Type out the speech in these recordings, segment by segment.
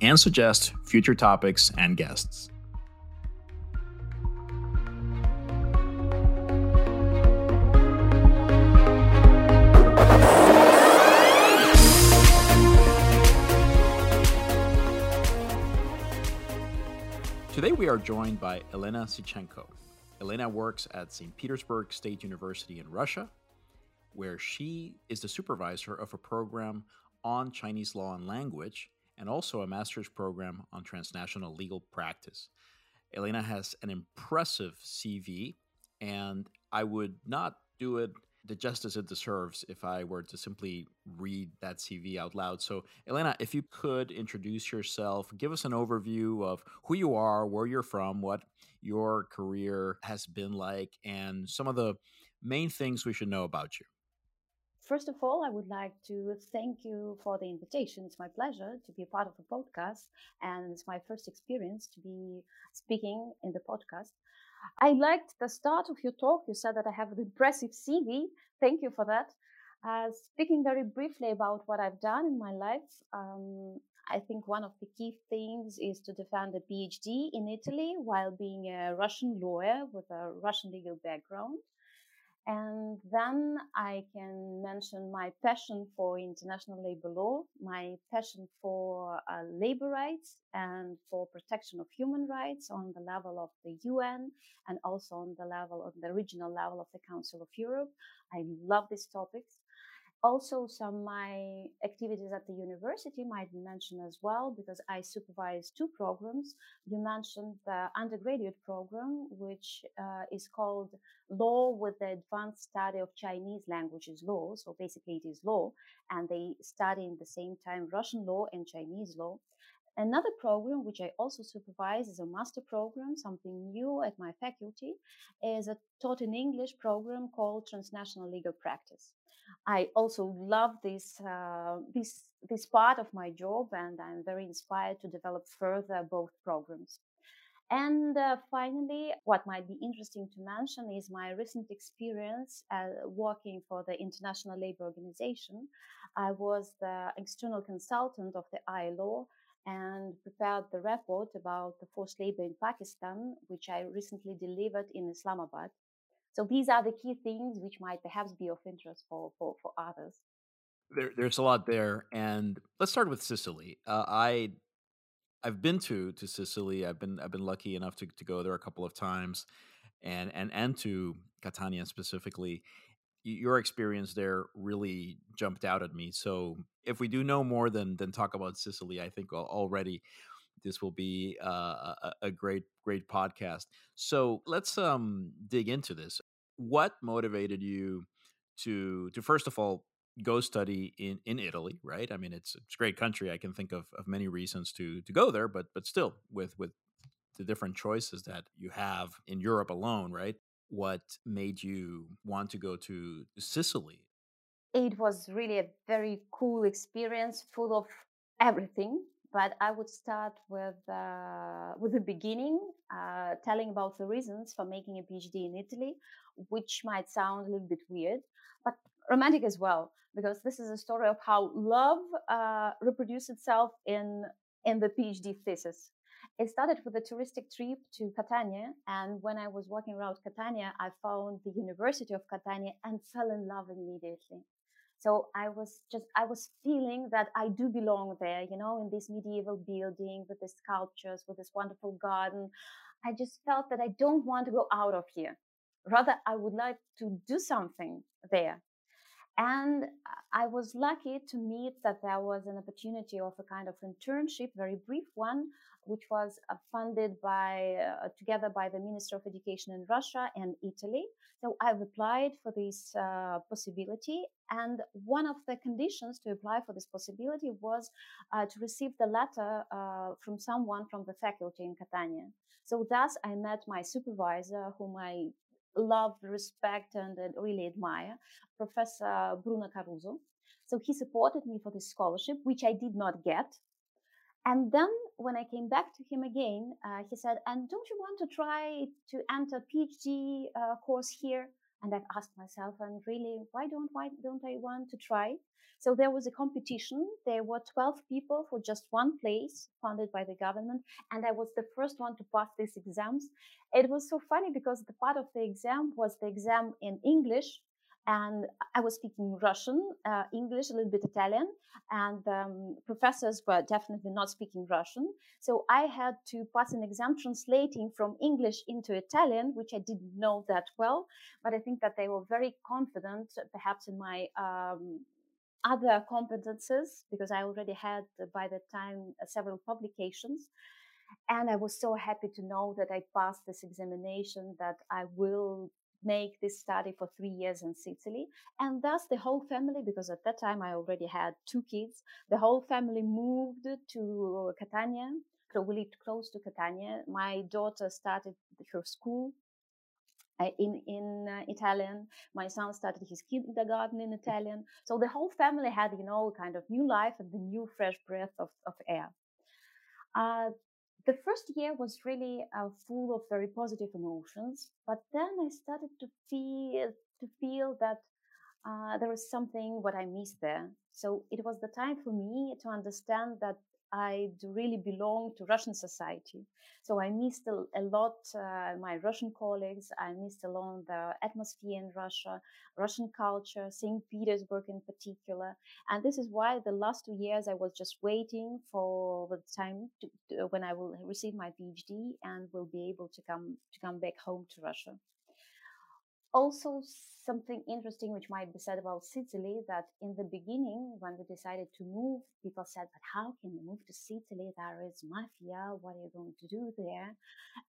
and suggest future topics and guests. Today we are joined by Elena Sychenko. Elena works at St. Petersburg State University in Russia, where she is the supervisor of a program on Chinese law and language and also a master's program on transnational legal practice. Elena has an impressive CV, and I would not do it the justice it deserves if I were to simply read that CV out loud. So, Elena, if you could introduce yourself, give us an overview of who you are, where you're from, what your career has been like, and some of the main things we should know about you. First of all, I would like to thank you for the invitation. It's my pleasure to be a part of the podcast, and it's my first experience to be speaking in the podcast. I liked the start of your talk. You said that I have an impressive CV. Thank you for that. Uh, speaking very briefly about what I've done in my life, um, I think one of the key things is to defend a PhD in Italy while being a Russian lawyer with a Russian legal background. And then I can mention my passion for international labor law, my passion for uh, labor rights and for protection of human rights on the level of the UN and also on the level of the regional level of the Council of Europe. I love these topics also some my activities at the university might mention as well because i supervise two programs. You mentioned the undergraduate program which uh, is called law with the advanced study of chinese languages law. So basically it is law and they study in the same time russian law and chinese law Another program, which I also supervise, is a master program, something new at my faculty, is a taught in English program called Transnational Legal Practice. I also love this uh, this this part of my job, and I'm very inspired to develop further both programs. And uh, finally, what might be interesting to mention is my recent experience uh, working for the International Labour Organization. I was the external consultant of the ILO and prepared the report about the forced labor in Pakistan, which I recently delivered in Islamabad. So these are the key things which might perhaps be of interest for, for, for others. There, there's a lot there, and let's start with Sicily. Uh, I I've been to to Sicily. I've been I've been lucky enough to, to go there a couple of times, and and and to Catania specifically. Your experience there really jumped out at me. So if we do know more than than talk about Sicily, I think already this will be uh, a, a great great podcast. So let's um, dig into this. What motivated you to to first of all go study in in Italy? Right. I mean, it's it's a great country. I can think of of many reasons to to go there, but but still with with the different choices that you have in Europe alone, right? What made you want to go to Sicily? It was really a very cool experience, full of everything but I would start with uh, with the beginning, uh, telling about the reasons for making a PhD in Italy, which might sound a little bit weird, but romantic as well, because this is a story of how love uh, reproduced itself in in the PhD thesis. It started with a touristic trip to Catania, and when I was walking around Catania, I found the University of Catania and fell in love immediately. So I was just, I was feeling that I do belong there, you know, in this medieval building with the sculptures, with this wonderful garden. I just felt that I don't want to go out of here. Rather, I would like to do something there. And I was lucky to meet that there was an opportunity of a kind of internship, very brief one, which was uh, funded by uh, together by the Minister of Education in Russia and Italy. So I've applied for this uh, possibility, and one of the conditions to apply for this possibility was uh, to receive the letter uh, from someone from the faculty in Catania. So thus I met my supervisor, whom I love, respect, and, and really admire, Professor Bruno Caruso. So he supported me for this scholarship, which I did not get. And then when I came back to him again, uh, he said, "And don't you want to try to enter PhD uh, course here?" And I've asked myself, "And really, why don't why don't I want to try?" So there was a competition. There were 12 people for just one place funded by the government. And I was the first one to pass these exams. It was so funny because the part of the exam was the exam in English. And I was speaking Russian, uh, English, a little bit Italian, and um, professors were definitely not speaking Russian. So I had to pass an exam translating from English into Italian, which I didn't know that well. But I think that they were very confident, perhaps in my um, other competences because I already had by that time uh, several publications. And I was so happy to know that I passed this examination, that I will make this study for three years in Sicily. And thus the whole family, because at that time I already had two kids, the whole family moved to Catania. So we lived close to Catania. My daughter started her school in in uh, Italian. My son started his kindergarten in Italian. So the whole family had, you know, kind of new life and the new fresh breath of, of air. Uh, the first year was really uh, full of very positive emotions, but then I started to feel to feel that uh, there was something what I missed there. So it was the time for me to understand that I really belong to Russian society. So I missed a, a lot uh, my Russian colleagues. I missed a lot the atmosphere in Russia, Russian culture, St. Petersburg in particular. And this is why the last two years I was just waiting for the time to, to, when I will receive my PhD and will be able to come to come back home to Russia also something interesting which might be said about Sicily that in the beginning when we decided to move people said but how can you move to Sicily? There is mafia. What are you going to do there?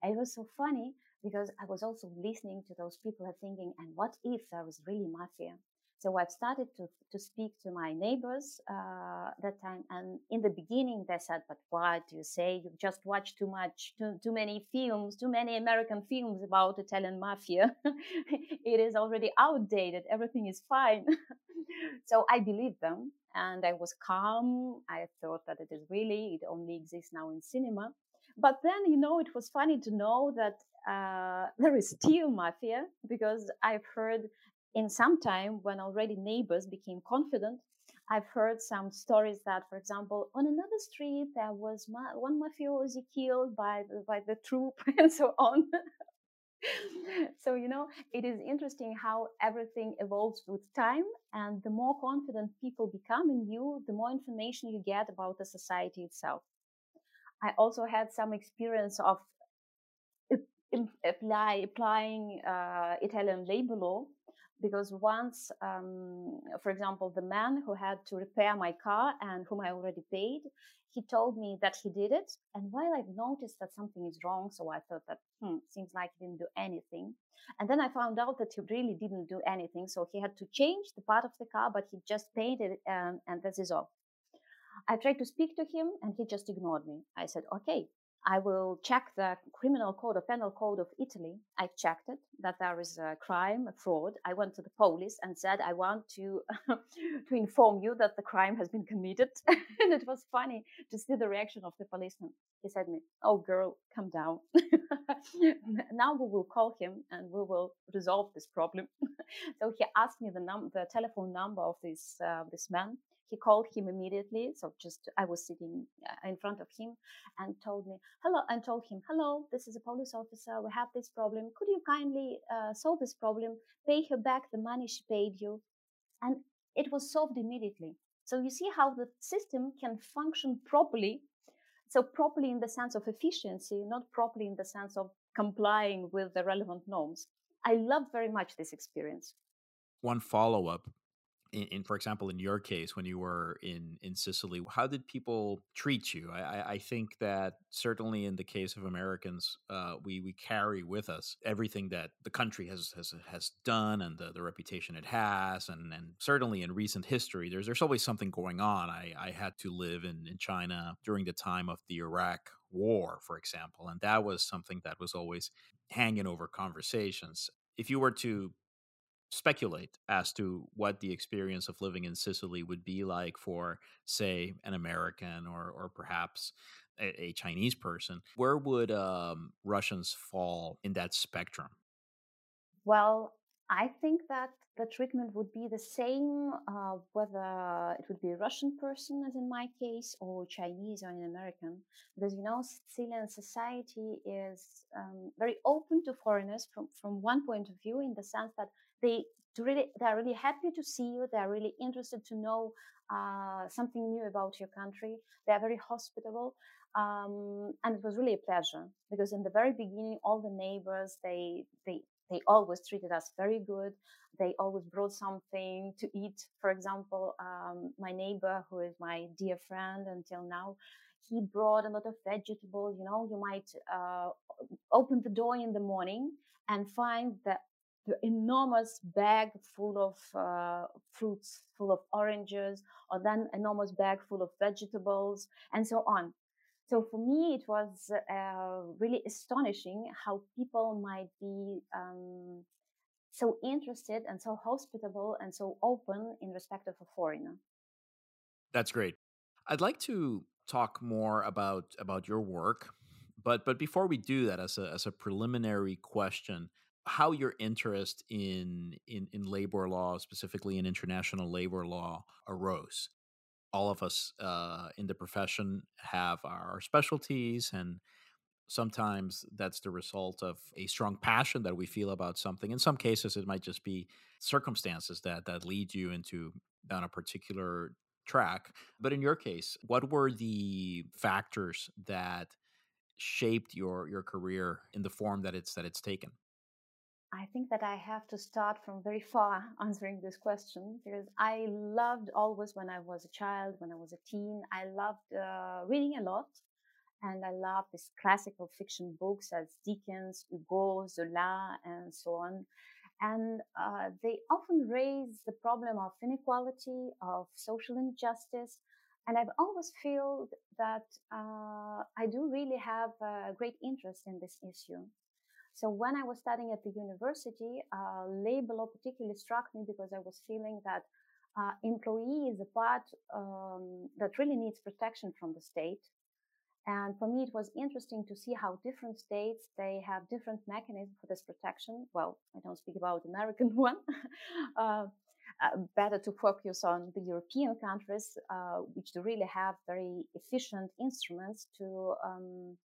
It was so funny because I was also listening to those people and thinking and what if there was really mafia so I've started to, to speak to my neighbors uh, that time. And in the beginning, they said, but what do you say? You've just watched too much, too, too many films, too many American films about Italian mafia. it is already outdated. Everything is fine. so I believed them and I was calm. I thought that it is really, it only exists now in cinema. But then, you know, it was funny to know that uh, there is still mafia because I've heard in some time when already neighbors became confident i've heard some stories that for example on another street there was ma- one mafiosi killed by the, by the troop and so on. So you know it is interesting how everything evolves with time and the more confident people become in you the more information you get about the society itself. I also had some experience of apply, applying uh, italian labor law because once, um, for example, the man who had to repair my car and whom I already paid, he told me that he did it. And while I've noticed that something is wrong, so I thought that, hmm, seems like he didn't do anything. And then I found out that he really didn't do anything. So he had to change the part of the car, but he just painted it and, and this is all. I tried to speak to him and he just ignored me. I said, okay, I will check the criminal code or penal code of Italy. I checked it that there is a crime, a fraud. I went to the police and said, I want to to inform you that the crime has been committed. and it was funny to see the reaction of the policeman. He said me, Oh girl, come down. now we will call him and we will resolve this problem. so he asked me the num the telephone number of this uh, this man he called him immediately. So just I was sitting uh, in front of him and told me, hello, and told him, hello, this is a police officer. We have this problem. Could you kindly uh, solve this problem? Pay her back the money she paid you. And it was solved immediately. So you see how the system can function properly. So properly in the sense of efficiency, not properly in the sense of complying with the relevant norms. I loved very much this experience. One follow up in, in, for example in your case when you were in in sicily how did people treat you? I i think that certainly in the case of americans uh, we we carry with us everything that the country has has has done and the, the reputation it has and and certainly in recent history there's there's always something going on. I i had to live in in china during the time of the iraq war for example and that was something that was always hanging over conversations. If you were to speculate as to what the experience of living in Sicily would be like for, say, an American or or perhaps a, a Chinese person. Where would um, Russians fall in that spectrum? Well, I think that the treatment would be the same uh, whether it would be a Russian person, as in my case, or Chinese or an American, because you know Sicilian society is um, very open to foreigners from from one point of view, in the sense that they really they're really happy to see you. They're really interested to know uh, something new about your country. They are very hospitable. Um, and it was really a pleasure because in the very beginning, all the neighbors they they they always treated us very good. They always brought something to eat. For example, um, my neighbor, who is my dear friend until now, he brought a lot of vegetables. You know, you might uh, open the door in the morning and find the, the enormous bag full of uh, fruits, full of oranges, or then enormous bag full of vegetables, and so on. So for me, it was uh, really astonishing how people might be um, so interested and so hospitable and so open in respect of a foreigner. That's great. I'd like to talk more about about your work, but but before we do that, as a as a preliminary question, how your interest in in in labor law, specifically in international labor law, arose? All of us uh, in the profession have our specialties and sometimes that's the result of a strong passion that we feel about something. In some cases it might just be circumstances that that lead you into down a particular track. But in your case what were the factors that shaped your your career in the form that it's that it's taken I think that I have to start from very far answering this question because I loved always when I was a child, when I was a teen, I loved uh, reading a lot. And I loved these classical fiction books as Dickens, Hugo, Zola, and so on. And uh, they often raise the problem of inequality, of social injustice. And I've always felt that uh, I do really have a great interest in this issue. So when I was studying at the university, uh, labor law particularly struck me because I was feeling that uh, employee is a part um, that really needs protection from the state. And for me, it was interesting to see how different states they have different mechanisms for this protection. Well, I don't speak about American one. uh, uh, better to focus on the European countries, uh, which really have very efficient instruments to um,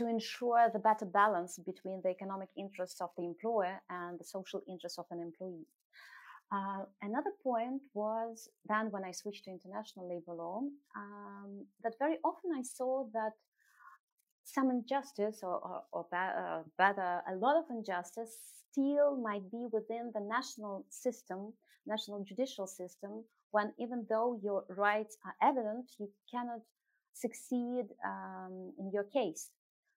to ensure the better balance between the economic interests of the employer and the social interests of an employee. Uh, another point was then when I switched to international labor law, um, that very often I saw that some injustice or, or, or uh, better, a lot of injustice still might be within the national system, national judicial system, when even though your rights are evident, you cannot succeed um, in your case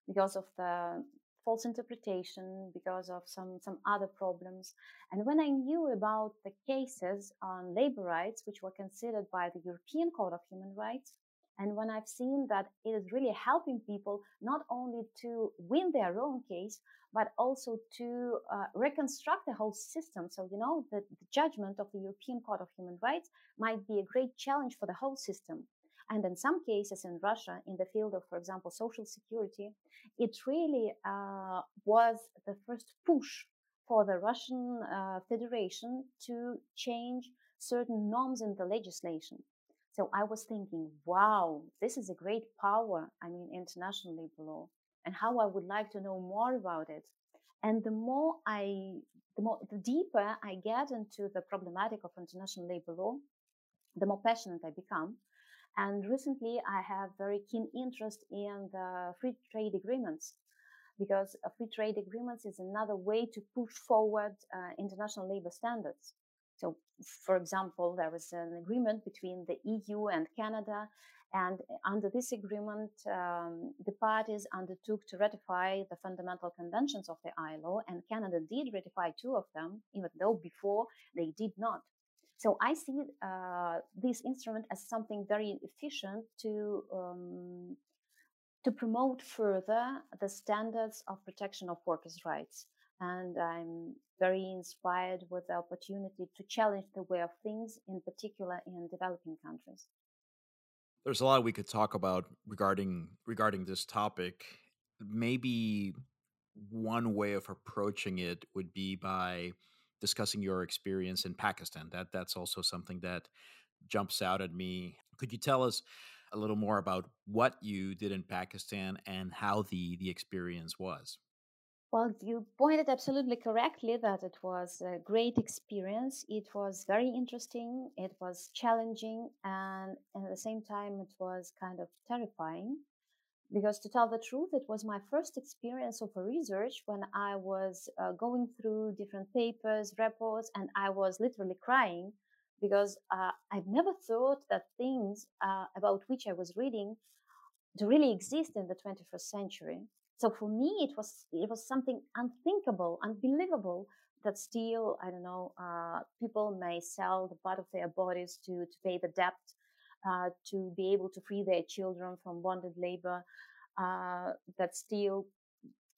because of the false interpretation, because of some, some other problems. And when I knew about the cases on labor rights, which were considered by the European Court of Human Rights, and when I've seen that it is really helping people not only to win their own case, but also to uh, reconstruct the whole system. So, you know, the, the judgment of the European Court of Human Rights might be a great challenge for the whole system. And in some cases in Russia, in the field of, for example, social security, it really uh, was the first push for the Russian uh, Federation to change certain norms in the legislation. So I was thinking, wow, this is a great power. I mean, international labor law, and how I would like to know more about it. And the more I the more the deeper I get into the problematic of international labor law, the more passionate I become. And recently, I have very keen interest in the free trade agreements because a free trade agreements is another way to push forward uh, international labor standards. So, for example, there was an agreement between the EU and Canada, and under this agreement, um, the parties undertook to ratify the fundamental conventions of the ILO, and Canada did ratify two of them, even though before they did not. So I see uh, this instrument as something very efficient to um, to promote further the standards of protection of workers' rights. And I'm very inspired with the opportunity to challenge the way of things, in particular in developing countries. There's a lot we could talk about regarding regarding this topic. Maybe one way of approaching it would be by discussing your experience in Pakistan. That that's also something that jumps out at me. Could you tell us a little more about what you did in Pakistan and how the the experience was. Well, you pointed absolutely correctly that it was a great experience. It was very interesting, it was challenging, and at the same time, it was kind of terrifying. Because to tell the truth, it was my first experience of research when I was uh, going through different papers, reports, and I was literally crying because uh, I've never thought that things uh, about which I was reading to really exist in the 21st century. So for me, it was it was something unthinkable, unbelievable that still I don't know uh, people may sell the part of their bodies to to pay the debt, uh, to be able to free their children from bonded labor. Uh, that still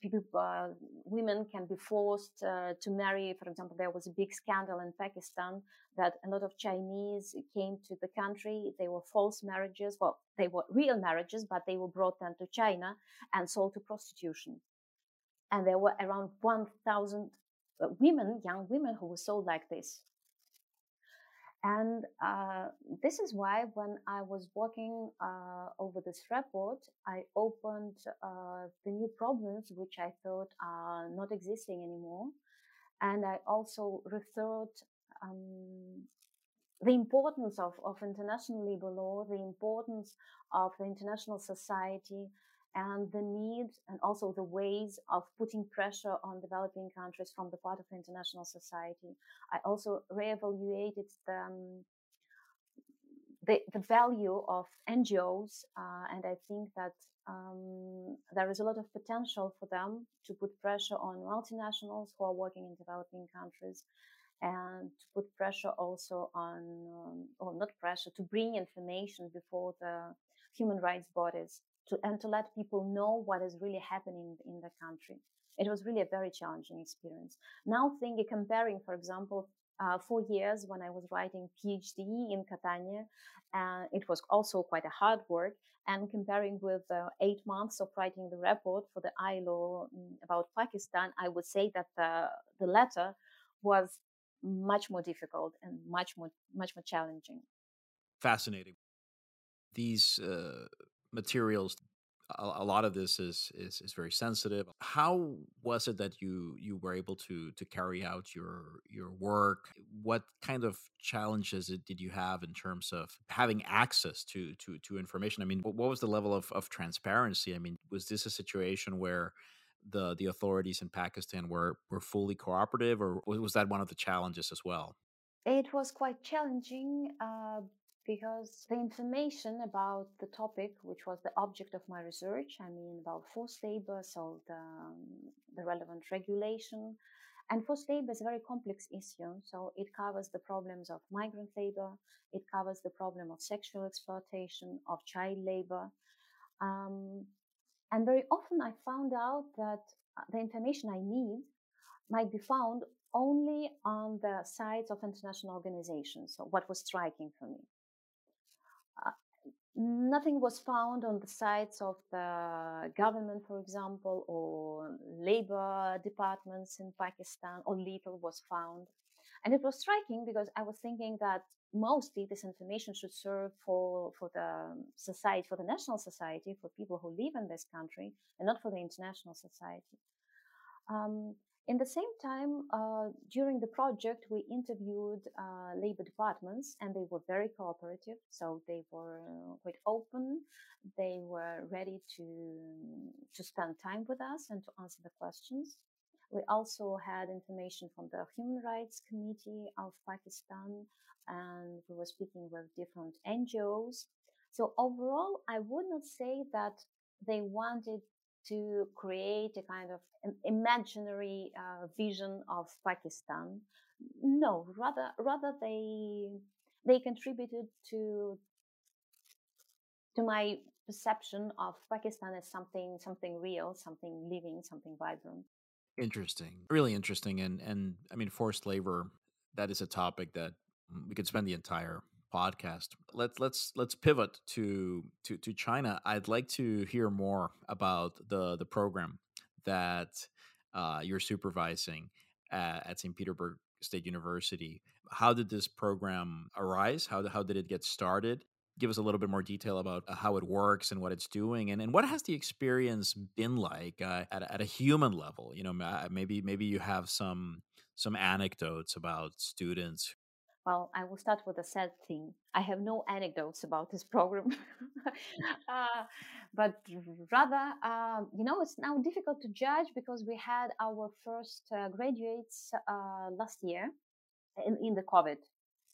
people, uh, women can be forced uh, to marry. For example, there was a big scandal in Pakistan that a lot of Chinese came to the country. They were false marriages. Well, they were real marriages, but they were brought then to China and sold to prostitution. And there were around 1,000 uh, women, young women, who were sold like this. And uh, this is why when I was working uh, over this report, I opened uh, the new problems which I thought are not existing anymore. And I also referred um, the importance of, of international labor law, the importance of the international society, and the need and also the ways of putting pressure on developing countries from the part of international society. I also reevaluated the, um, the, the, value of NGOs, uh, and I think that um, there is a lot of potential for them to put pressure on multinationals who are working in developing countries and to put pressure also on, um, or not pressure, to bring information before the human rights bodies to, and to let people know what is really happening in the country. It was really a very challenging experience. Now thinking, comparing, for example, uh, four years when I was writing PhD in Catania, uh, it was also quite a hard work. And comparing with uh, eight months of writing the report for the ILO mm, about Pakistan, I would say that the, the latter was much more difficult and much more much more challenging. Fascinating. These uh, materials a, lot of this is, is is very sensitive. How was it that you you were able to to carry out your your work? What kind of challenges did you have in terms of having access to to to information? I mean what was the level of, of transparency? I mean was this a situation where the the authorities in pakistan were were fully cooperative or was that one of the challenges as well? It was quite challenging uh, because the information about the topic, which was the object of my research, I mean about forced labor, so the, um, the relevant regulation, and forced labor is a very complex issue. So it covers the problems of migrant labor, it covers the problem of sexual exploitation, of child labor. Um, and very often I found out that uh, the information I need might be found only on the sites of international organizations. So what was striking for me nothing was found on the sites of the government, for example, or labor departments in Pakistan, or little was found. And it was striking because I was thinking that mostly this information should serve for, for the society, for the national society, for people who live in this country, and not for the international society. Um, In the same time, uh, during the project, we interviewed uh, labor departments and they were very cooperative. So they were quite open. They were ready to, to spend time with us and to answer the questions. We also had information from the Human Rights Committee of Pakistan and we were speaking with different NGOs. So overall, I would not say that they wanted to create a kind of imaginary uh, vision of Pakistan. No, rather, rather they they contributed to to my perception of Pakistan as something something real, something living, something vibrant. Interesting, really interesting, and and I mean forced labor. That is a topic that we could spend the entire podcast. Let's let's let's pivot to to to China. I'd like to hear more about the the program that uh, you're supervising at, at St. Petersburg State University. How did this program arise? How how did it get started? Give us a little bit more detail about uh, how it works and what it's doing, and, and what has the experience been like uh, at, at a human level? You know, maybe maybe you have some some anecdotes about students well, I will start with a sad thing. I have no anecdotes about this program, uh, but rather, uh, you know, it's now difficult to judge because we had our first uh, graduates uh, last year in, in the COVID.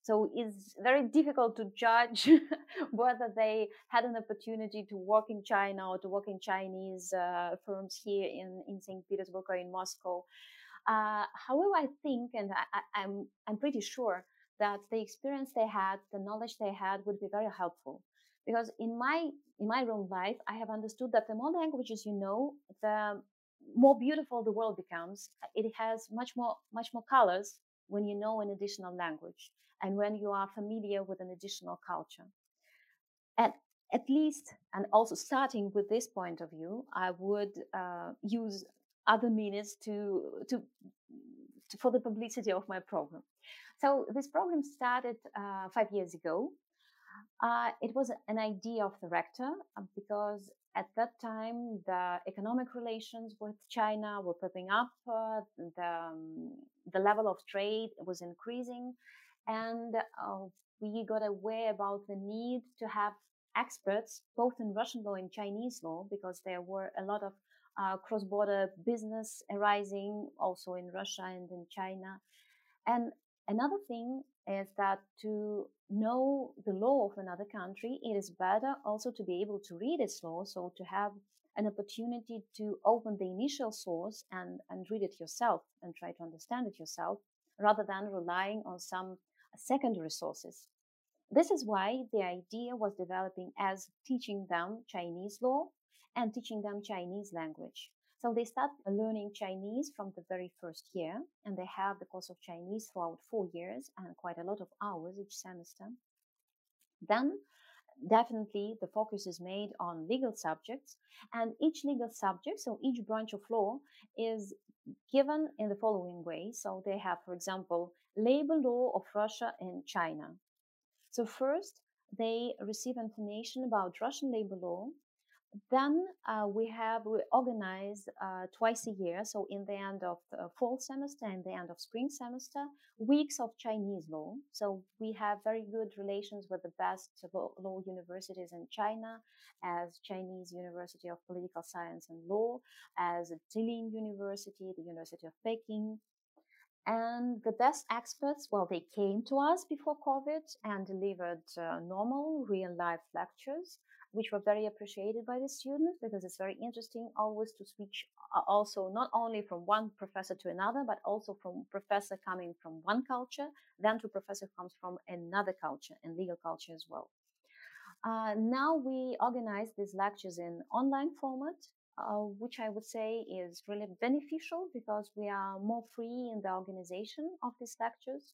So it's very difficult to judge whether they had an opportunity to work in China or to work in Chinese uh, firms here in, in St. Petersburg or in Moscow. Uh, however, I think, and I, I'm I'm pretty sure that the experience they had, the knowledge they had would be very helpful. Because in my in my own life, I have understood that the more languages you know, the more beautiful the world becomes. It has much more much more colors when you know an additional language and when you are familiar with an additional culture. And at least, and also starting with this point of view, I would uh, use other to, to, to for the publicity of my program. So this program started uh, five years ago. Uh, it was an idea of the rector uh, because at that time the economic relations with China were popping up, uh, the, um, the level of trade was increasing, and uh, we got aware about the need to have experts both in Russian law and Chinese law because there were a lot of uh, cross-border business arising also in Russia and in China. And Another thing is that to know the law of another country, it is better also to be able to read its law. So to have an opportunity to open the initial source and, and read it yourself and try to understand it yourself rather than relying on some secondary sources. This is why the idea was developing as teaching them Chinese law and teaching them Chinese language. So they start learning Chinese from the very first year, and they have the course of Chinese throughout four years and quite a lot of hours each semester. Then definitely the focus is made on legal subjects and each legal subject so each branch of law is given in the following way so they have for example labor law of russia and china so first they receive information about russian labor law then uh, we have we organize uh, twice a year, so in the end of the fall semester and the end of spring semester, weeks of Chinese law. So we have very good relations with the best law, universities in China, as Chinese University of Political Science and Law, as Jilin University, the University of Peking, and the best experts, well, they came to us before COVID and delivered uh, normal real life lectures which were very appreciated by the students because it's very interesting always to switch uh, also not only from one professor to another, but also from professor coming from one culture, then to professor who comes from another culture and legal culture as well. Uh, now we organize these lectures in online format, uh, which I would say is really beneficial because we are more free in the organization of these lectures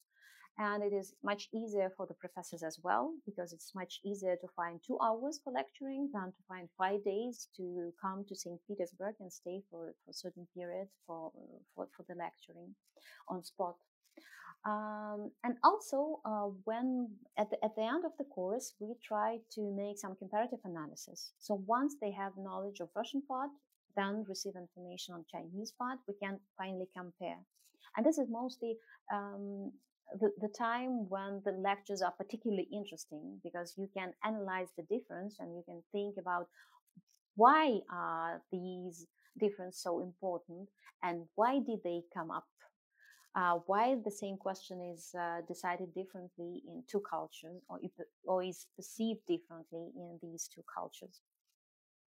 and it is much easier for the professors as well because it's much easier to find two hours for lecturing than to find five days to come to St. Petersburg and stay for, for a certain period for, for, for the lecturing on spot. Um, and also, uh, when at the, at the end of the course, we try to make some comparative analysis. So once they have knowledge of Russian part, then receive information on Chinese part, we can finally compare. And this is mostly um, the, the time when the lectures are particularly interesting because you can analyze the difference and you can think about why are these differences so important and why did they come up? Uh, why the same question is uh, decided differently in two cultures or, or is perceived differently in these two cultures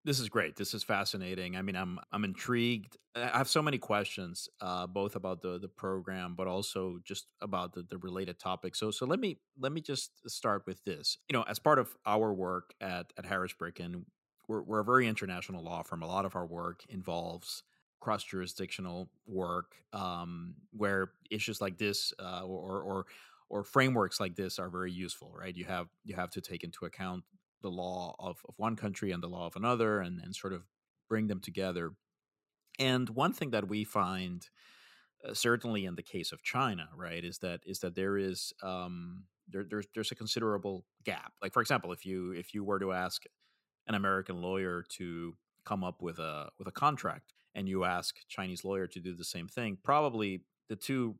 this is great. This is fascinating. I mean, I'm I'm intrigued. I have so many questions, uh, both about the the program, but also just about the, the related topics. So so let me let me just start with this. You know, as part of our work at at Harris Bricken, we're we're a very international law firm. A lot of our work involves cross jurisdictional work, um, where issues like this uh, or or or frameworks like this are very useful, right? You have you have to take into account the law of, of one country and the law of another and, and sort of bring them together. And one thing that we find, uh, certainly in the case of China, right, is that is that there is um, there, there's there's a considerable gap. Like for example, if you if you were to ask an American lawyer to come up with a with a contract, and you ask Chinese lawyer to do the same thing, probably the two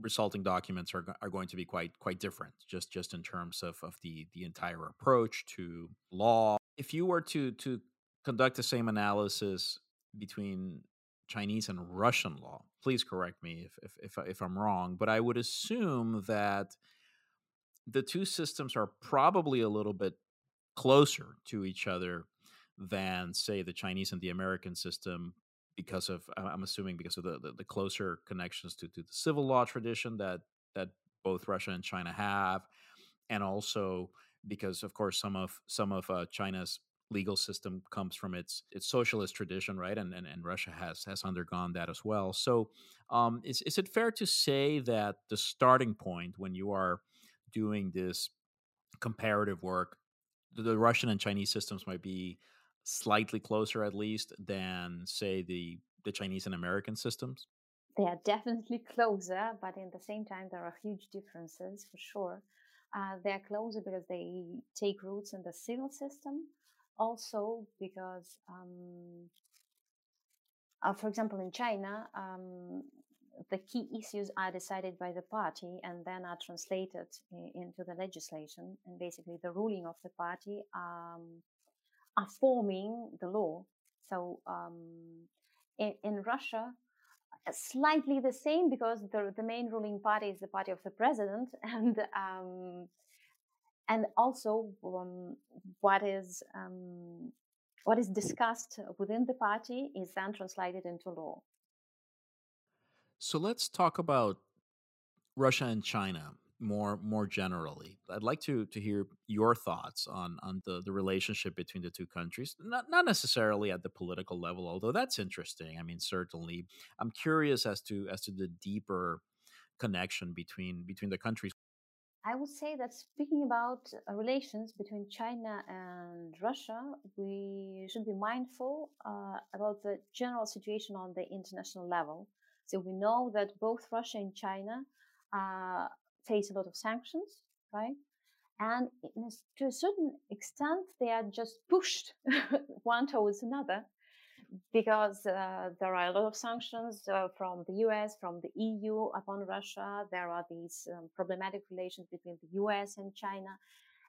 resulting documents are, are going to be quite quite different just just in terms of, of the the entire approach to law. If you were to to conduct the same analysis between chinese and russian law please correct me if if if, if i'm wrong but i would assume that the two systems are probably a little bit closer to each other than say the chinese and the american system because of I'm assuming because of the, the, the closer connections to, to the civil law tradition that that both Russia and China have, and also because of course some of some of uh, China's legal system comes from its its socialist tradition, right? And and, and Russia has has undergone that as well. So, um, is is it fair to say that the starting point when you are doing this comparative work, the, the Russian and Chinese systems might be slightly closer at least than say the the Chinese and American systems? They are definitely closer, but in the same time there are huge differences for sure. Uh, they are closer because they take roots in the civil system, also because, um, uh, for example, in China, um, the key issues are decided by the party and then are translated into the legislation. And basically, the ruling of the party um, are forming the law. So um, in, in, Russia, uh, slightly the same because the, the main ruling party is the party of the president, and um, and also um, what is um, what is discussed within the party is then translated into law. So let's talk about Russia and China more more generally. I'd like to to hear your thoughts on on the the relationship between the two countries. Not not necessarily at the political level, although that's interesting. I mean, certainly, I'm curious as to as to the deeper connection between between the countries. I would say that speaking about uh, relations between China and Russia, we should be mindful uh, about the general situation on the international level. So we know that both Russia and China uh, face a lot of sanctions, right? And to a certain extent, they are just pushed one towards another because uh, there are a lot of sanctions uh, from the US, from the EU upon Russia. There are these um, problematic relations between the US and China.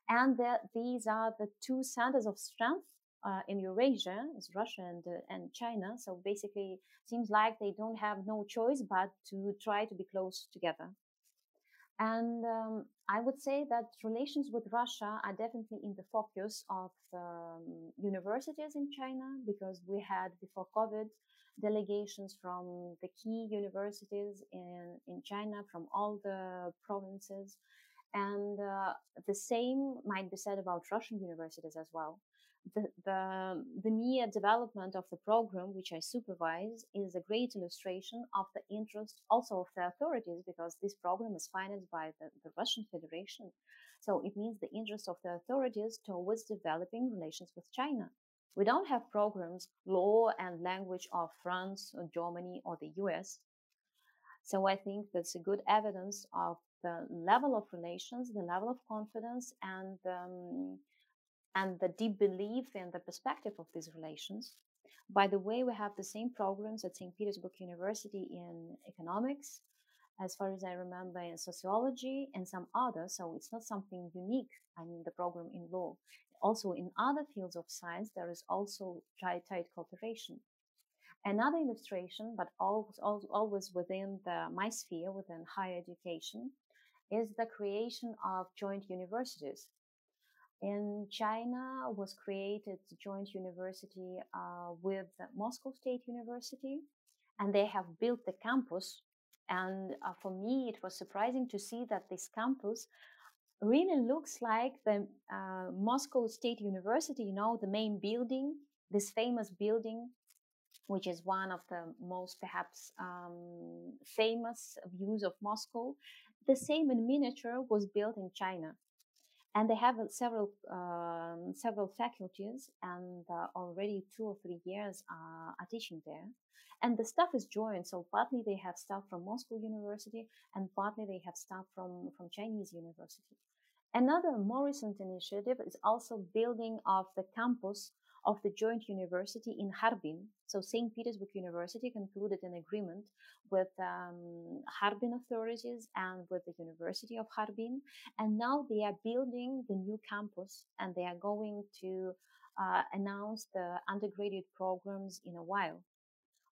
And these are the two centers of strength uh, in Eurasia, is Russia and, uh, and China. So basically, seems like they don't have no choice but to try to be close together. And um, I would say that relations with Russia are definitely in the focus of um, universities in China because we had before COVID delegations from the key universities in, in China, from all the provinces. And uh, the same might be said about Russian universities as well the, the, the mere development of the program, which I supervise, is a great illustration of the interest also of the authorities because this program is financed by the, the Russian Federation. So it means the interest of the authorities towards developing relations with China. We don't have programs, law and language of France or Germany or the US. So I think that's a good evidence of the level of relations, the level of confidence, and um, and the deep belief in the perspective of these relations. By the way, we have the same programs at St. Petersburg University in economics, as far as I remember, in sociology and some others. So it's not something unique. I mean, the program in law. Also, in other fields of science, there is also tight, cooperation. Another illustration, but always, always within the, my sphere, within higher education, is the creation of joint universities. In China was created joint university uh, with Moscow State University, and they have built the campus. And uh, for me, it was surprising to see that this campus really looks like the uh, Moscow State University, you know, the main building, this famous building, which is one of the most perhaps um, famous views of Moscow. The same in miniature was built in China and they have several um, several faculties and uh, already two or three years uh, are teaching there. And the staff is joined so partly they have staff from moscow university and partly they have staff from from chinese university. Another more recent initiative is also building of the campus of the joint university in Harbin. So St. Petersburg University concluded an agreement with um, Harbin authorities and with the University of Harbin. And now they are building the new campus and they are going to uh, announce the undergraduate programs in a while.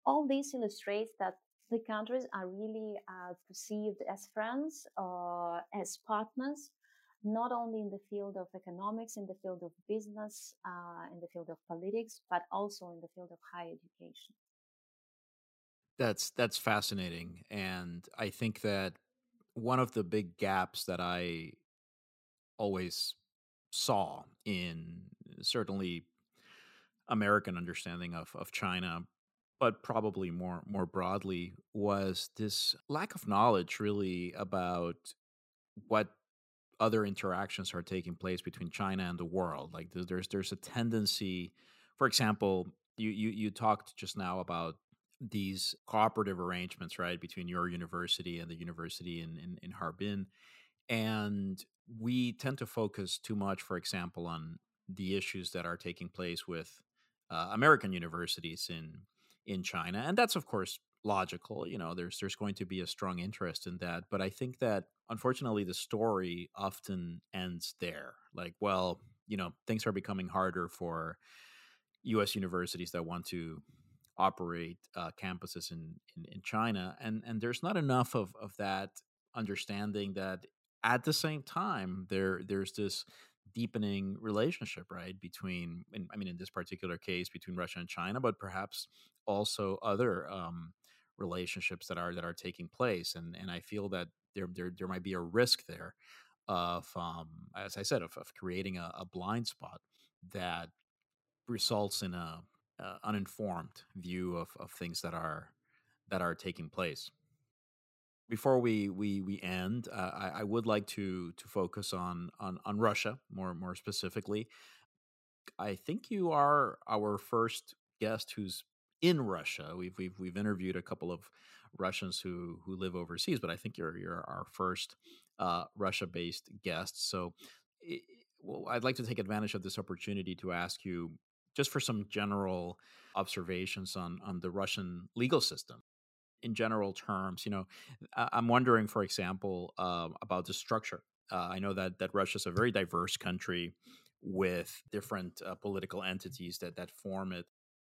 All this illustrates that the countries are really uh, perceived as friends or as partners not only in the field of economics, in the field of business, uh, in the field of politics, but also in the field of higher education. That's that's fascinating, and I think that one of the big gaps that I always saw in certainly American understanding of of China, but probably more more broadly, was this lack of knowledge really about what other interactions are taking place between China and the world. Like there's there's a tendency, for example, you you you talked just now about these cooperative arrangements, right, between your university and the university in, in, in Harbin. And we tend to focus too much, for example, on the issues that are taking place with uh, American universities in in China, and that's of course logical. You know, there's there's going to be a strong interest in that, but I think that unfortunately the story often ends there. Like, well, you know, things are becoming harder for U.S. universities that want to operate uh, campuses in, in, in China, and and there's not enough of of that understanding that at the same time there there's this deepening relationship right between i mean in this particular case between russia and china but perhaps also other um, relationships that are that are taking place and and i feel that there there, there might be a risk there of um, as i said of, of creating a, a blind spot that results in a, a uninformed view of, of things that are that are taking place before we we we end, uh, I, I, would like to to focus on on on Russia more more specifically. I think you are our first guest who's in Russia. We've we've we've interviewed a couple of Russians who who live overseas, but I think you're you're our first uh, Russia based guest. So, well, I'd like to take advantage of this opportunity to ask you just for some general observations on on the Russian legal system in general terms. You know, I'm wondering, for example, uh, about the structure. Uh, I know that that Russia is a very diverse country with different uh, political entities that that form it.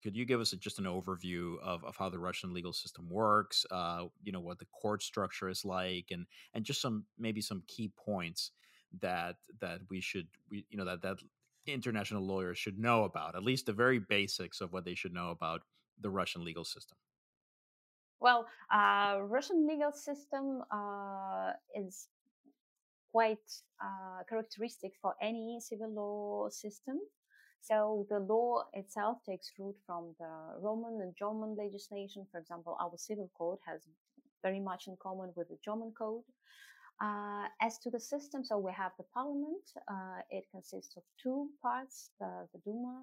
Could you give us a, just an overview of, of how the Russian legal system works? Uh, you know what the court structure is like, and and just some maybe some key points that that we should we you know that that international lawyers should know about at least the very basics of what they should know about the Russian legal system. Well, uh, Russian legal system uh, is quite uh, characteristic for any civil law system. So the law itself takes root from the Roman and German legislation. For example, our civil code has very much in common with the German code. Uh, as to the system, so we have the parliament. Uh, it consists of two parts: the, the Duma,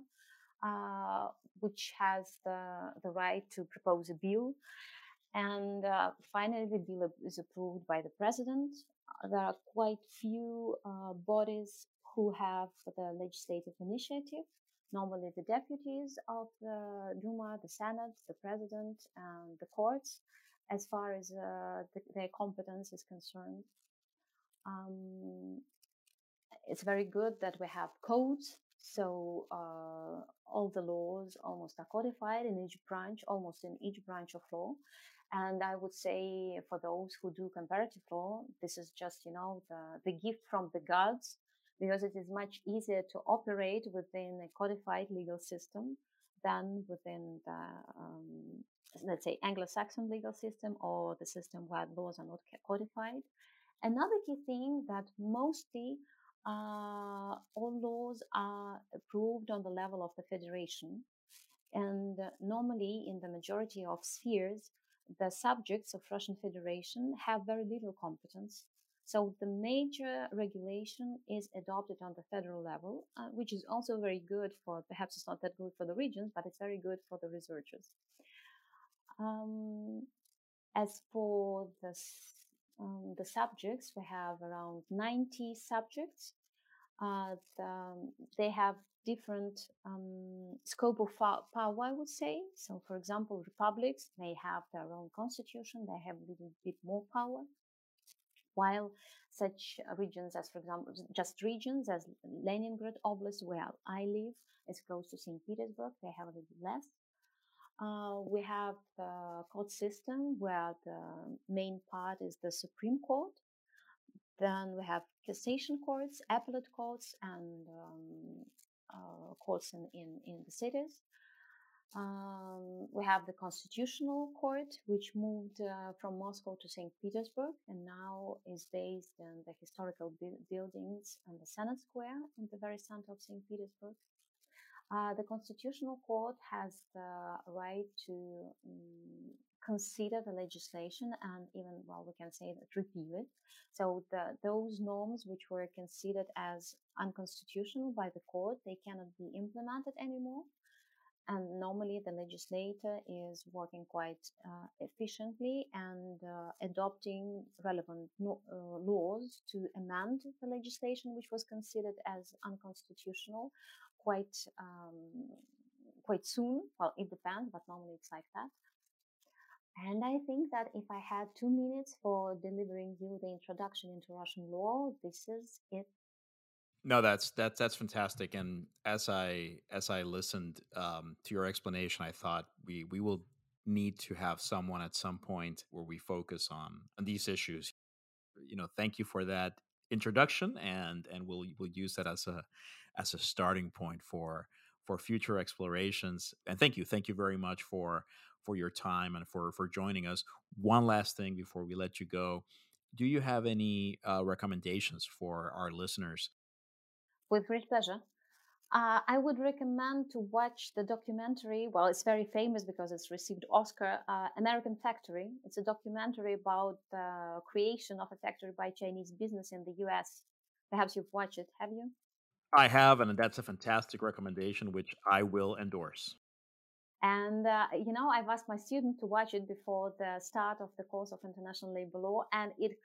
uh, which has the the right to propose a bill, and uh, finally the bill is approved by the president. There are quite few uh, bodies who have the legislative initiative. normally the deputies of the Duma, the Senate, the president, and the courts, as far as uh, the, their competence is concerned. Um, it's very good that we have codes, so uh, all the laws almost are codified in each branch, almost in each branch of law. And I would say for those who do comparative law, this is just, you know, the, the gift from the gods because it is much easier to operate within a codified legal system than within the, um, let's say, Anglo-Saxon legal system or the system where laws are not codified. Another key thing that mostly uh, all laws are approved on the level of the federation. And uh, normally, in the majority of spheres, the subjects of Russian Federation have very little competence. So the major regulation is adopted on the federal level, uh, which is also very good for, perhaps it's not that good for the regions, but it's very good for the researchers. Um, as for the, um, the subjects, we have around 90 subjects. Uh, the, they have different um, scope of power, I would say. So, for example, republics may have their own constitution; they have a little bit more power. While such regions as, for example, just regions as Leningrad Oblast, where I live, is close to St. Petersburg, they have a little less. Uh, we have the court system where the main part is the Supreme Court. Then we have cassation courts, appellate courts, and um, uh, courts in, in, in the cities. Um, we have the Constitutional Court, which moved uh, from Moscow to St. Petersburg and now is based in the historical bu- buildings on the Senate Square in the very center of St. Petersburg. Uh, the Constitutional Court has the right to um, consider the legislation and even, well, we can say that repeal it. So the, those norms which were considered as unconstitutional by the court, they cannot be implemented anymore. And normally the legislator is working quite uh, efficiently and uh, adopting relevant no, uh, laws to amend the legislation which was considered as unconstitutional quite um, quite soon. Well, it depends, but normally it's like that. And I think that if I had two minutes for delivering you the introduction into Russian law, this is it. No, that's that's that's fantastic. And as I as I listened um, to your explanation, I thought we we will need to have someone at some point where we focus on on these issues. You know, thank you for that introduction, and and we'll we'll use that as a as a starting point for for future explorations. And thank you, thank you very much for for your time and for for joining us. One last thing before we let you go, do you have any uh, recommendations for our listeners? With great pleasure. Uh, I would recommend to watch the documentary. Well, it's very famous because it's received Oscar. Uh, American Factory. It's a documentary about the creation of a factory by Chinese business in the U.S. Perhaps you've watched it. Have you? I have, and that's a fantastic recommendation, which I will endorse. And, uh, you know, I've asked my student to watch it before the start of the course of international labor law. And it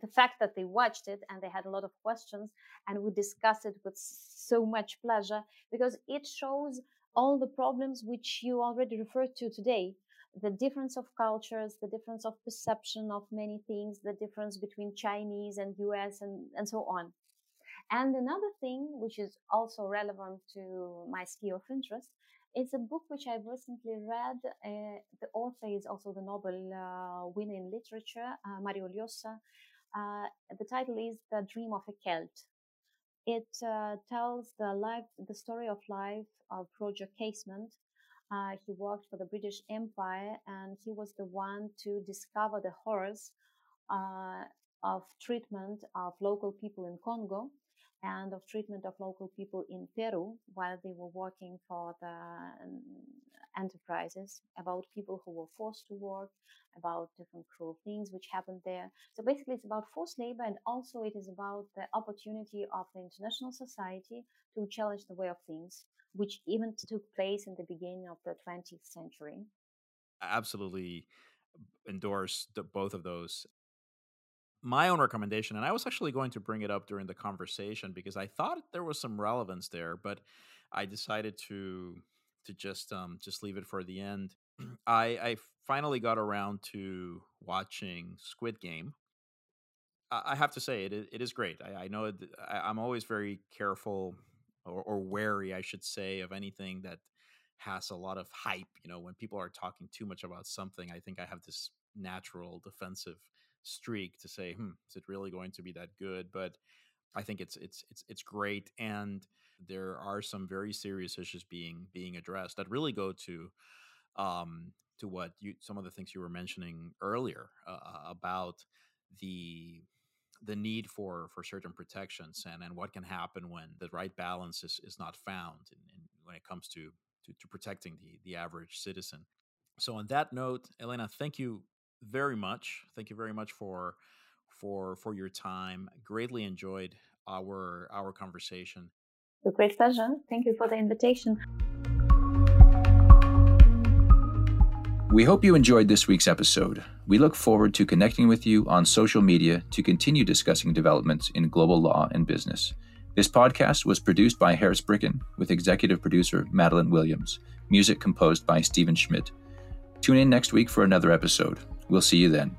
the fact that they watched it and they had a lot of questions and we discussed it with so much pleasure because it shows all the problems which you already referred to today. The difference of cultures, the difference of perception of many things, the difference between Chinese and US and, and so on. And another thing, which is also relevant to my sphere of interest, it's a book which I've recently read. Uh, the author is also the Nobel uh, winner in literature, uh, Mario Llosa. Uh, the title is The Dream of a Celt. It uh, tells the life, the story of life of Roger Casement. Uh, he worked for the British Empire, and he was the one to discover the horrors of treatment of local people in Congo and of treatment of local people in Peru while they were working for the um, enterprises, about people who were forced to work, about different cruel things which happened there. So basically, it's about forced labor, and also it is about the opportunity of the international society to challenge the way of things, which even took place in the beginning of the 20th century. Absolutely endorse the, both of those my own recommendation, and I was actually going to bring it up during the conversation because I thought there was some relevance there, but I decided to to just um, just leave it for the end. I I finally got around to watching Squid Game. I, have to say it it is great. I, I know it, I, am always very careful or, or wary, I should say, of anything that has a lot of hype. You know, when people are talking too much about something, I think I have this natural defensive streak to say, hmm, is it really going to be that good? But I think it's it's it's it's great, and there are some very serious issues being being addressed that really go to um, to what you some of the things you were mentioning earlier uh, uh about the the need for for certain protections and and what can happen when the right balance is, is not found in, in when it comes to, to to protecting the the average citizen so on that note elena thank you very much thank you very much for for for your time greatly enjoyed our our conversation a great pleasure thank you for the invitation We hope you enjoyed this week's episode. We look forward to connecting with you on social media to continue discussing developments in global law and business. This podcast was produced by Harris Bricken with executive producer Madeline Williams, music composed by Stephen Schmidt. Tune in next week for another episode. We'll see you then.